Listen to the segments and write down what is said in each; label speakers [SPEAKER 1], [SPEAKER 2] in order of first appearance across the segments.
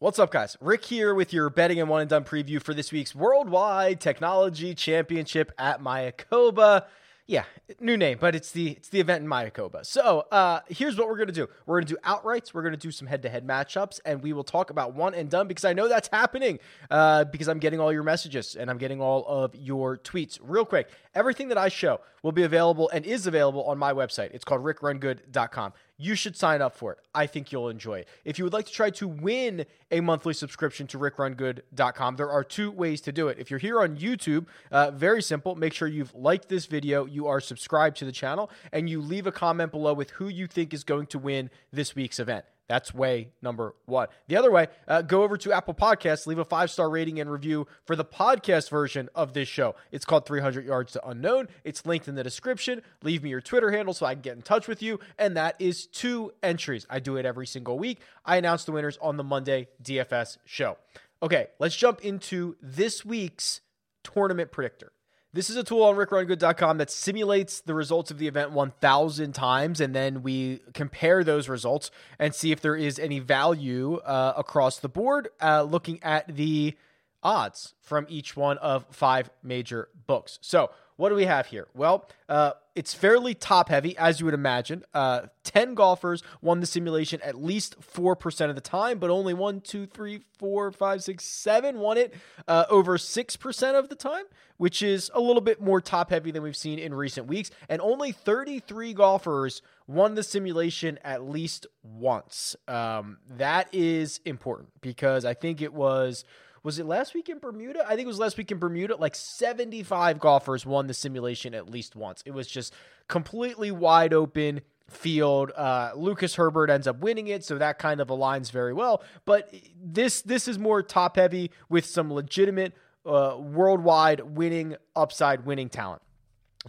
[SPEAKER 1] What's up, guys? Rick here with your betting and one and done preview for this week's Worldwide Technology Championship at Mayakoba yeah, new name, but it's the it's the event in Mayakoba. So uh, here's what we're gonna do: we're gonna do outrights, we're gonna do some head-to-head matchups, and we will talk about one and done because I know that's happening uh, because I'm getting all your messages and I'm getting all of your tweets. Real quick, everything that I show will be available and is available on my website. It's called rickrungood.com you should sign up for it. I think you'll enjoy it. If you would like to try to win a monthly subscription to rickrungood.com, there are two ways to do it. If you're here on YouTube, uh, very simple. Make sure you've liked this video, you are subscribed to the channel, and you leave a comment below with who you think is going to win this week's event. That's way number one. The other way, uh, go over to Apple Podcasts, leave a five star rating and review for the podcast version of this show. It's called 300 Yards to Unknown. It's linked in the description. Leave me your Twitter handle so I can get in touch with you. And that is two entries. I do it every single week. I announce the winners on the Monday DFS show. Okay, let's jump into this week's tournament predictor. This is a tool on rickrungood.com that simulates the results of the event 1,000 times, and then we compare those results and see if there is any value uh, across the board uh, looking at the odds from each one of five major books. So, what do we have here? Well, uh, it's fairly top heavy, as you would imagine. Uh, 10 golfers won the simulation at least 4% of the time, but only one, two, three, four, five, six, seven won it uh, over 6% of the time, which is a little bit more top heavy than we've seen in recent weeks. And only 33 golfers won the simulation at least once. Um, that is important because I think it was was it last week in Bermuda? I think it was last week in Bermuda. Like 75 golfers won the simulation at least once. It was just completely wide open field. Uh, Lucas Herbert ends up winning it, so that kind of aligns very well. But this this is more top heavy with some legitimate uh, worldwide winning upside winning talent.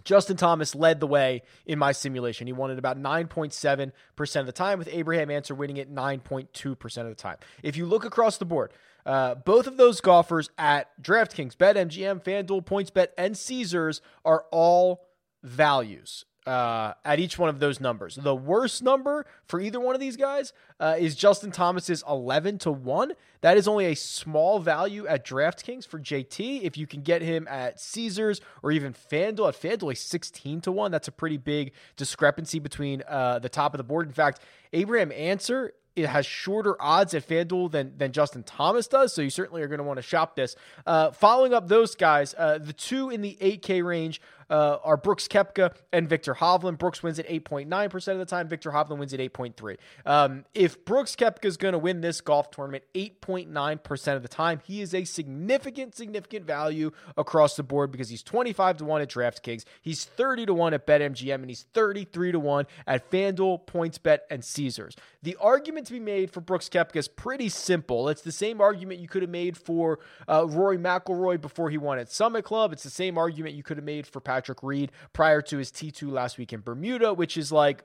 [SPEAKER 1] Justin Thomas led the way in my simulation. He won it about 9.7% of the time, with Abraham Ancer winning it 9.2% of the time. If you look across the board, uh, both of those golfers at DraftKings, BetMGM, FanDuel, PointsBet, and Caesars are all values uh, at each one of those numbers. The worst number for either one of these guys uh, is Justin Thomas's 11 to 1. That is only a small value at DraftKings for JT. If you can get him at Caesars or even FanDuel, at FanDuel, 16 to 1. That's a pretty big discrepancy between uh, the top of the board. In fact, Abraham Ancer it has shorter odds at FanDuel than than Justin Thomas does, so you certainly are going to want to shop this. Uh, following up those guys, uh, the two in the 8K range uh, are Brooks Koepka and Viktor Hovland. Brooks wins at 8.9% of the time. Viktor Hovland wins at 8.3. Um, if Brooks Koepka is going to win this golf tournament 8.9% of the time, he is a significant, significant value across the board because he's 25 to 1 at DraftKings, he's 30 to 1 at BetMGM, and he's 33 to 1 at FanDuel, PointsBet, and Caesars. The argument to be made for Brooks Koepka is pretty simple. It's the same argument you could have made for uh, Rory McIlroy before he won at Summit Club. It's the same argument you could have made for Patrick Patrick Reed prior to his T2 last week in Bermuda, which is like,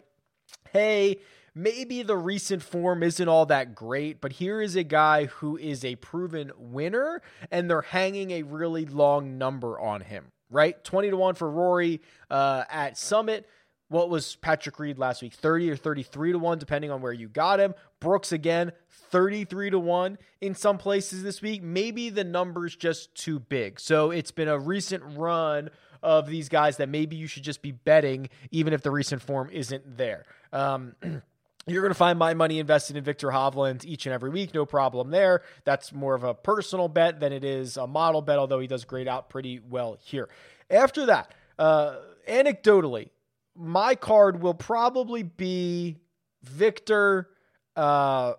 [SPEAKER 1] hey, maybe the recent form isn't all that great, but here is a guy who is a proven winner, and they're hanging a really long number on him, right? 20 to 1 for Rory uh, at Summit. What was Patrick Reed last week? 30 or 33 to 1, depending on where you got him. Brooks again, 33 to 1 in some places this week. Maybe the number's just too big. So it's been a recent run of these guys that maybe you should just be betting, even if the recent form isn't there. Um, You're going to find my money invested in Viktor Hovland each and every week. No problem there. That's more of a personal bet than it is a model bet, although he does grade out pretty well here. After that, uh, anecdotally, my card will probably be Viktor uh,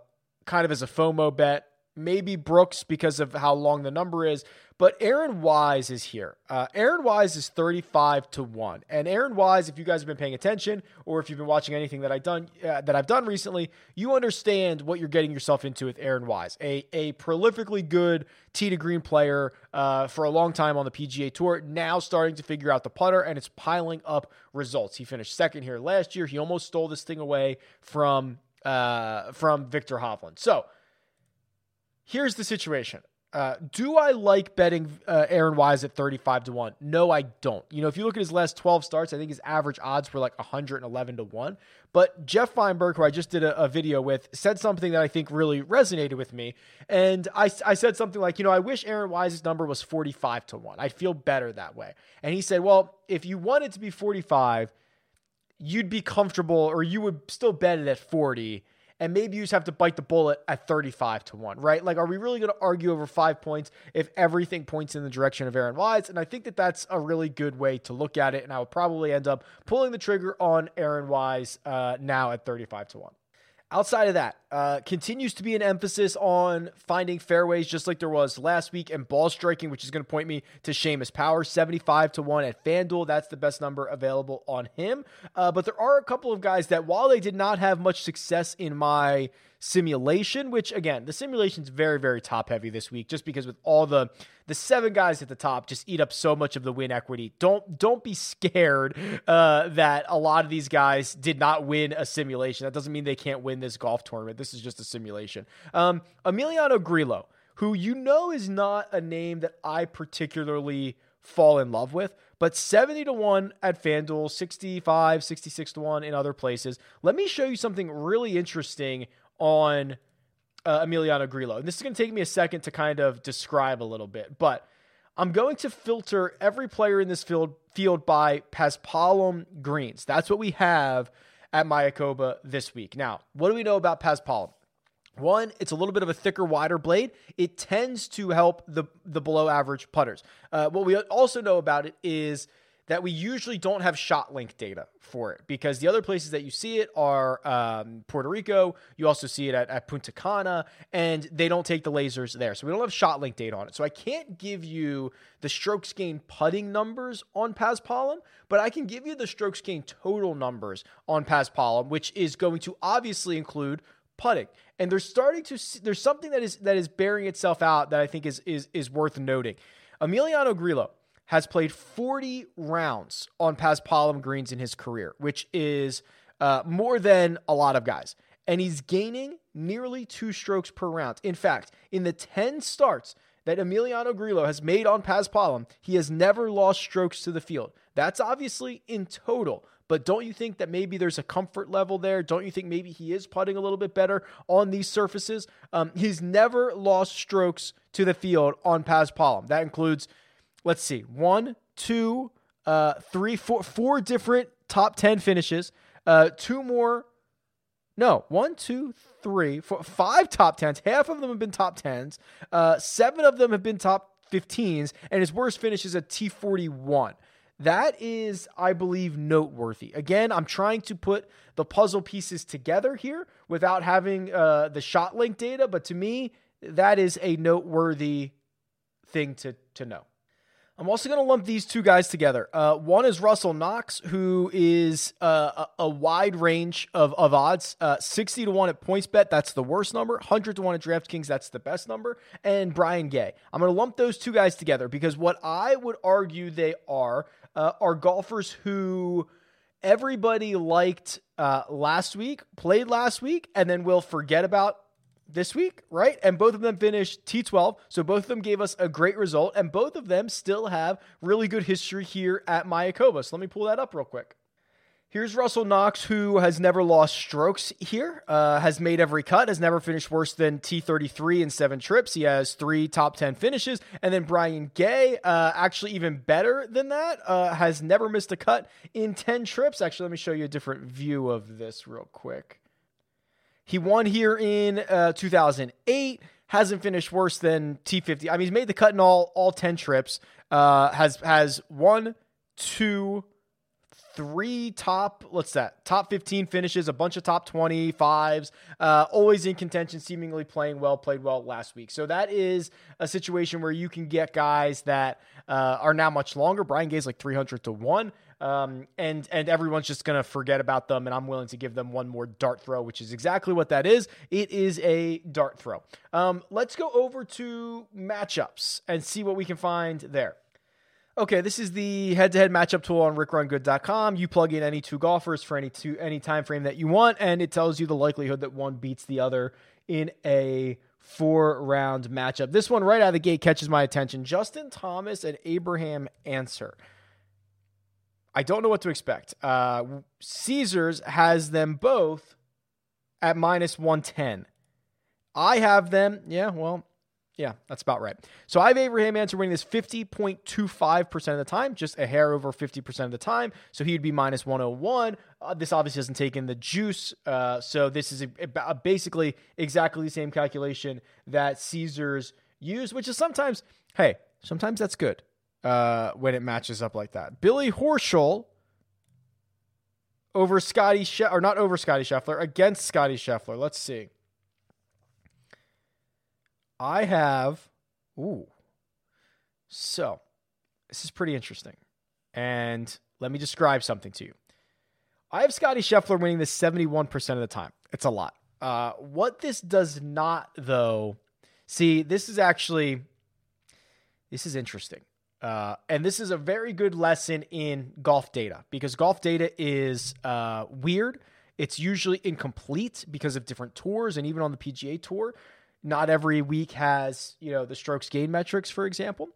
[SPEAKER 1] kind of as a FOMO bet. Maybe Brooks because of how long the number is. But Aaron Wise is here. Uh, Aaron Wise is 35 to 1. And Aaron Wise, if you guys have been paying attention or if you've been watching anything that I've done uh, that I've done recently, you understand what you're getting yourself into with Aaron Wise. A a prolifically good tee to green player uh, for a long time on the PGA Tour, now starting to figure out the putter and it's piling up results. He finished second here last year. He almost stole this thing away from uh, from Viktor Hovland. So, here's the situation. Uh, do I like betting uh, Aaron Wise at 35 to 1? No, I don't. You know, if you look at his last 12 starts, I think his average odds were like 111 to 1. But Jeff Feinberg, who I just did a, a video with, said something that I think really resonated with me. And I, I said something like, you know, I wish Aaron Wise's number was 45 to 1. I'd feel better that way. And he said, well, if you want it to be 45, you'd be comfortable or you would still bet it at 40 and maybe you just have to bite the bullet at 35 to 1, right? Like, are we really going to argue over five points if everything points in the direction of Aaron Wise? And I think that that's a really good way to look at it. And I would probably end up pulling the trigger on Aaron Wise uh, now at 35 to 1. Outside of that, uh, continues to be an emphasis on finding fairways, just like there was last week, and ball striking, which is going to point me to Seamus Power, 75 to 1 at FanDuel. That's the best number available on him. Uh, but there are a couple of guys that, while they did not have much success in my simulation, which again, the simulation is very, very top heavy this week, just because with all the the seven guys at the top just eat up so much of the win equity. Don't don't be scared uh, that a lot of these guys did not win a simulation. That doesn't mean they can't win this golf tournament. This is just a simulation. Um, Emiliano Grillo, who you know is not a name that I particularly fall in love with. But 70 to 1 at FanDuel, 65, 66 to 1 in other places. Let me show you something really interesting on uh, Emiliano Grillo. And this is going to take me a second to kind of describe a little bit, but I'm going to filter every player in this field field by Paspalum greens. That's what we have at Mayakoba this week. Now, what do we know about Paspalum? One, it's a little bit of a thicker, wider blade. It tends to help the the below average putters. Uh, what we also know about it is that we usually don't have shot link data for it because the other places that you see it are um, Puerto Rico. You also see it at, at, Punta Cana, and they don't take the lasers there. So we don't have shot link data on it. So I can't give you the strokes gained putting numbers on Paspalum, but I can give you the strokes gained total numbers on Paspalum, which is going to obviously include putting. And they're starting to see, there's something that is that is bearing itself out that I think is is is worth noting. Emiliano Grillo has played 40 rounds on Paspalum greens in his career, which is uh, more than a lot of guys. And he's gaining nearly two strokes per round. In fact, in the 10 starts that Emiliano Grillo has made on Paspalum, he has never lost strokes to the field. That's obviously in total. But don't you think that maybe there's a comfort level there? Don't you think maybe he is putting a little bit better on these surfaces? Um, he's never lost strokes to the field on Paspalum. That includes let's see, one, two, uh, three, four, four different top 10 finishes, uh, two more. No, one, two, three, four, five top tens. Half of them have been top tens. Uh, seven of them have been top 15s, and his worst finish is a T41. That is, I believe, noteworthy. Again, I'm trying to put the puzzle pieces together here without having uh, the shot link data, but to me, that is a noteworthy thing to, to know. I'm also going to lump these two guys together. Uh, one is Russell Knox, who is uh, a, a, wide range of, of odds. Uh, 60 to 1 at PointsBet, that's the worst number. 100 to 1 at DraftKings, that's the best number. And Brian Gay. I'm going to lump those two guys together because what I would argue they are uh, are golfers who everybody liked uh, last week, played last week, and then will forget about this week, right? And both of them finished T12. So both of them gave us a great result, and both of them still have really good history here at Mayakoba. So let me pull that up real quick. Here's Russell Knox, who has never lost strokes here, uh, has made every cut, has never finished worse than T33 in seven trips. He has three top 10 finishes. And then Brian Gay, uh, actually even better than that, uh, has never missed a cut in 10 trips. Actually, let me show you a different view of this real quick. He won here in uh, 2008. Hasn't finished worse than T50. I mean, he's made the cut in all all 10 trips. Uh, has has one, two, three top what's that top 15 finishes a bunch of top 25s uh, always in contention seemingly playing well played well last week so that is a situation where you can get guys that uh, are now much longer brian gay's like 300 to 1 um, and and everyone's just gonna forget about them. And I'm willing to give them one more dart throw, which is exactly what that is. It is a dart throw. Um, let's go over to matchups and see what we can find there. Okay, this is the head-to-head matchup tool on rickrungood.com. You plug in any two golfers for any two any time frame that you want, and it tells you the likelihood that one beats the other in a four round matchup. This one right out of the gate catches my attention. Justin Thomas and Abraham Ancer. I don't know what to expect. Uh, Caesars has them both at minus 110. I have them, yeah, well, yeah, that's about right. So I have Abraham Ancer winning this 50.25% of the time, just a hair over 50% of the time. So he would be minus 101. Uh, this obviously doesn't take in the juice. Uh, so this is a, a, basically exactly the same calculation that Caesars use, which is sometimes, hey, sometimes that's good uh, when it matches up like that. Billy Horschel over Scotty, she- or not over Scotty Scheffler, against Scotty Scheffler. Let's see. I have, ooh. So, this is pretty interesting. And let me describe something to you. I have Scotty Scheffler winning this 71% of the time. It's a lot. Uh, what this does not, though, see, this is actually, this is interesting. Uh, and this is a very good lesson in golf data because golf data is uh, weird. It's usually incomplete because of different tours and even on the PGA Tour not every week has, you know, the strokes gain metrics, for example.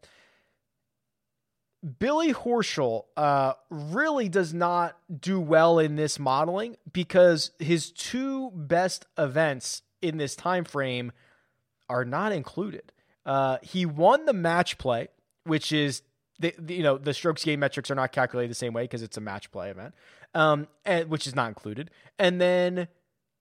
[SPEAKER 1] Billy Horschel uh, really does not do well in this modeling because his two best events in this time frame are not included. Uh, he won the match play, which is the, the, you know the strokes gain metrics are not calculated the same way because it's a match play event, um, and which is not included. And then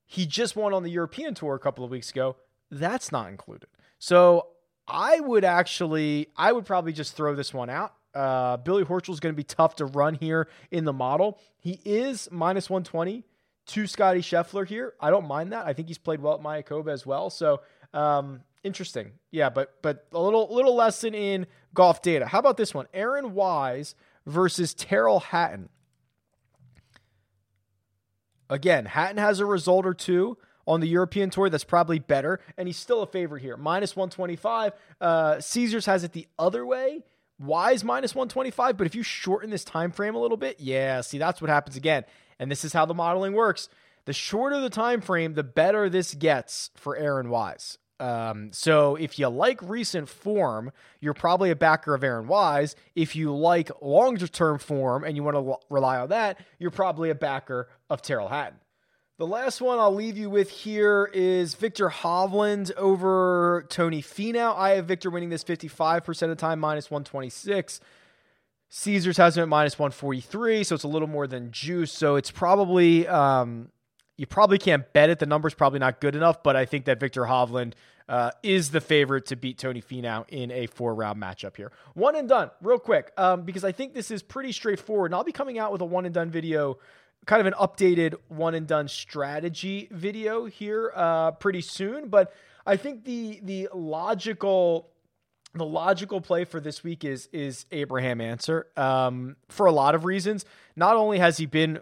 [SPEAKER 1] he just won on the European tour a couple of weeks ago that's not included. So I would actually, I would probably just throw this one out. Uh, Billy Horschel is going to be tough to run here in the model. He is minus 120 to Scotty Scheffler here. I don't mind that. I think he's played well at Mayakoba as well. So um, interesting. Yeah, but but a little little lesson in golf data. How about this one? Aaron Wise versus Tyrrell Hatton. Again, Hatton has a result or two on the European tour that's probably better, and he's still a favorite here. Minus 125. Uh, Caesars has it the other way. Wise minus 125, but if you shorten this time frame a little bit, yeah, see that's what happens again. And this is how the modeling works. The shorter the time frame, the better this gets for Aaron Wise. Um, so if you like recent form, you're probably a backer of Aaron Wise. If you like longer term form and you want to rely on that, you're probably a backer of Tyrrell Hatton. The last one I'll leave you with here is Viktor Hovland over Tony Finau. I have Viktor winning this 55% of the time, minus 126. Caesars has him at minus 143, so it's a little more than juice. So it's probably, um, you probably can't bet it. The number's probably not good enough, but I think that Viktor Hovland uh, is the favorite to beat Tony Finau in a four round matchup here. One and done, real quick, um, because I think this is pretty straightforward. And I'll be coming out with a one and done video kind of an updated one and done strategy video here uh, pretty soon. But I think the the logical the logical play for this week is is Abraham Ancer um, for a lot of reasons. Not only has he been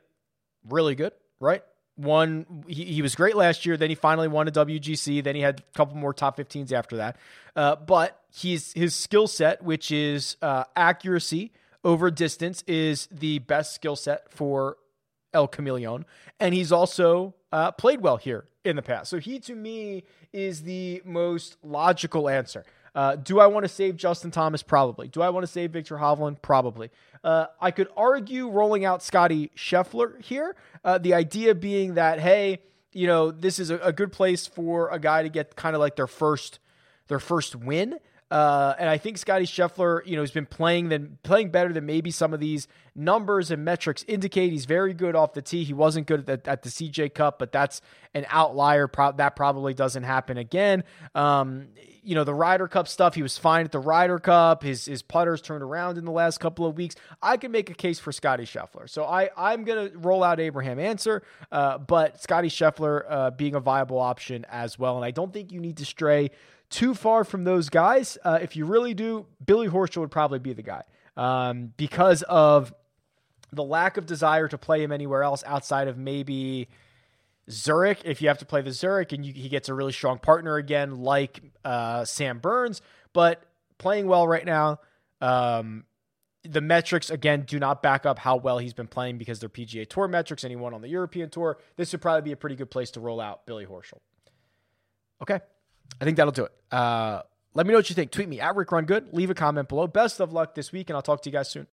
[SPEAKER 1] really good, right? One, he, he was great last year. Then he finally won a WGC. Then he had a couple more top 15s after that. Uh, but he's his skill set, which is uh, accuracy over distance, is the best skill set for El Camaleon, and he's also uh, played well here in the past. So he, to me, is the most logical answer. Uh, do I want to save Justin Thomas? Probably. Do I want to save Viktor Hovland? Probably. Uh, I could argue rolling out Scotty Scheffler here. Uh, the idea being that, hey, you know, this is a, a good place for a guy to get kind of like their first their first win. Uh, and I think Scotty Scheffler, you know, has been playing than playing better than maybe some of these numbers and metrics indicate. He's very good off the tee. He wasn't good at the, at the CJ Cup, but that's an outlier. Pro- that probably doesn't happen again. Um, you know, the Ryder Cup stuff, he was fine at the Ryder Cup. His his putters turned around in the last couple of weeks. I can make a case for Scotty Scheffler. So I, I'm to roll out Abraham Ancer, uh, but Scotty Scheffler uh, being a viable option as well. And I don't think you need to stray too far from those guys. Uh, if you really do, Billy Horschel would probably be the guy um, because of the lack of desire to play him anywhere else outside of maybe Zurich. If you have to play the Zurich and you, he gets a really strong partner again, like uh, Sam Burns, but playing well right now. Um, the metrics again do not back up how well he's been playing because they're PGA Tour metrics won on the European Tour. This would probably be a pretty good place to roll out Billy Horschel. Okay, I think that'll do it. Uh, let me know what you think. Tweet me at Rick Run Good. Leave a comment below. Best of luck this week, and I'll talk to you guys soon.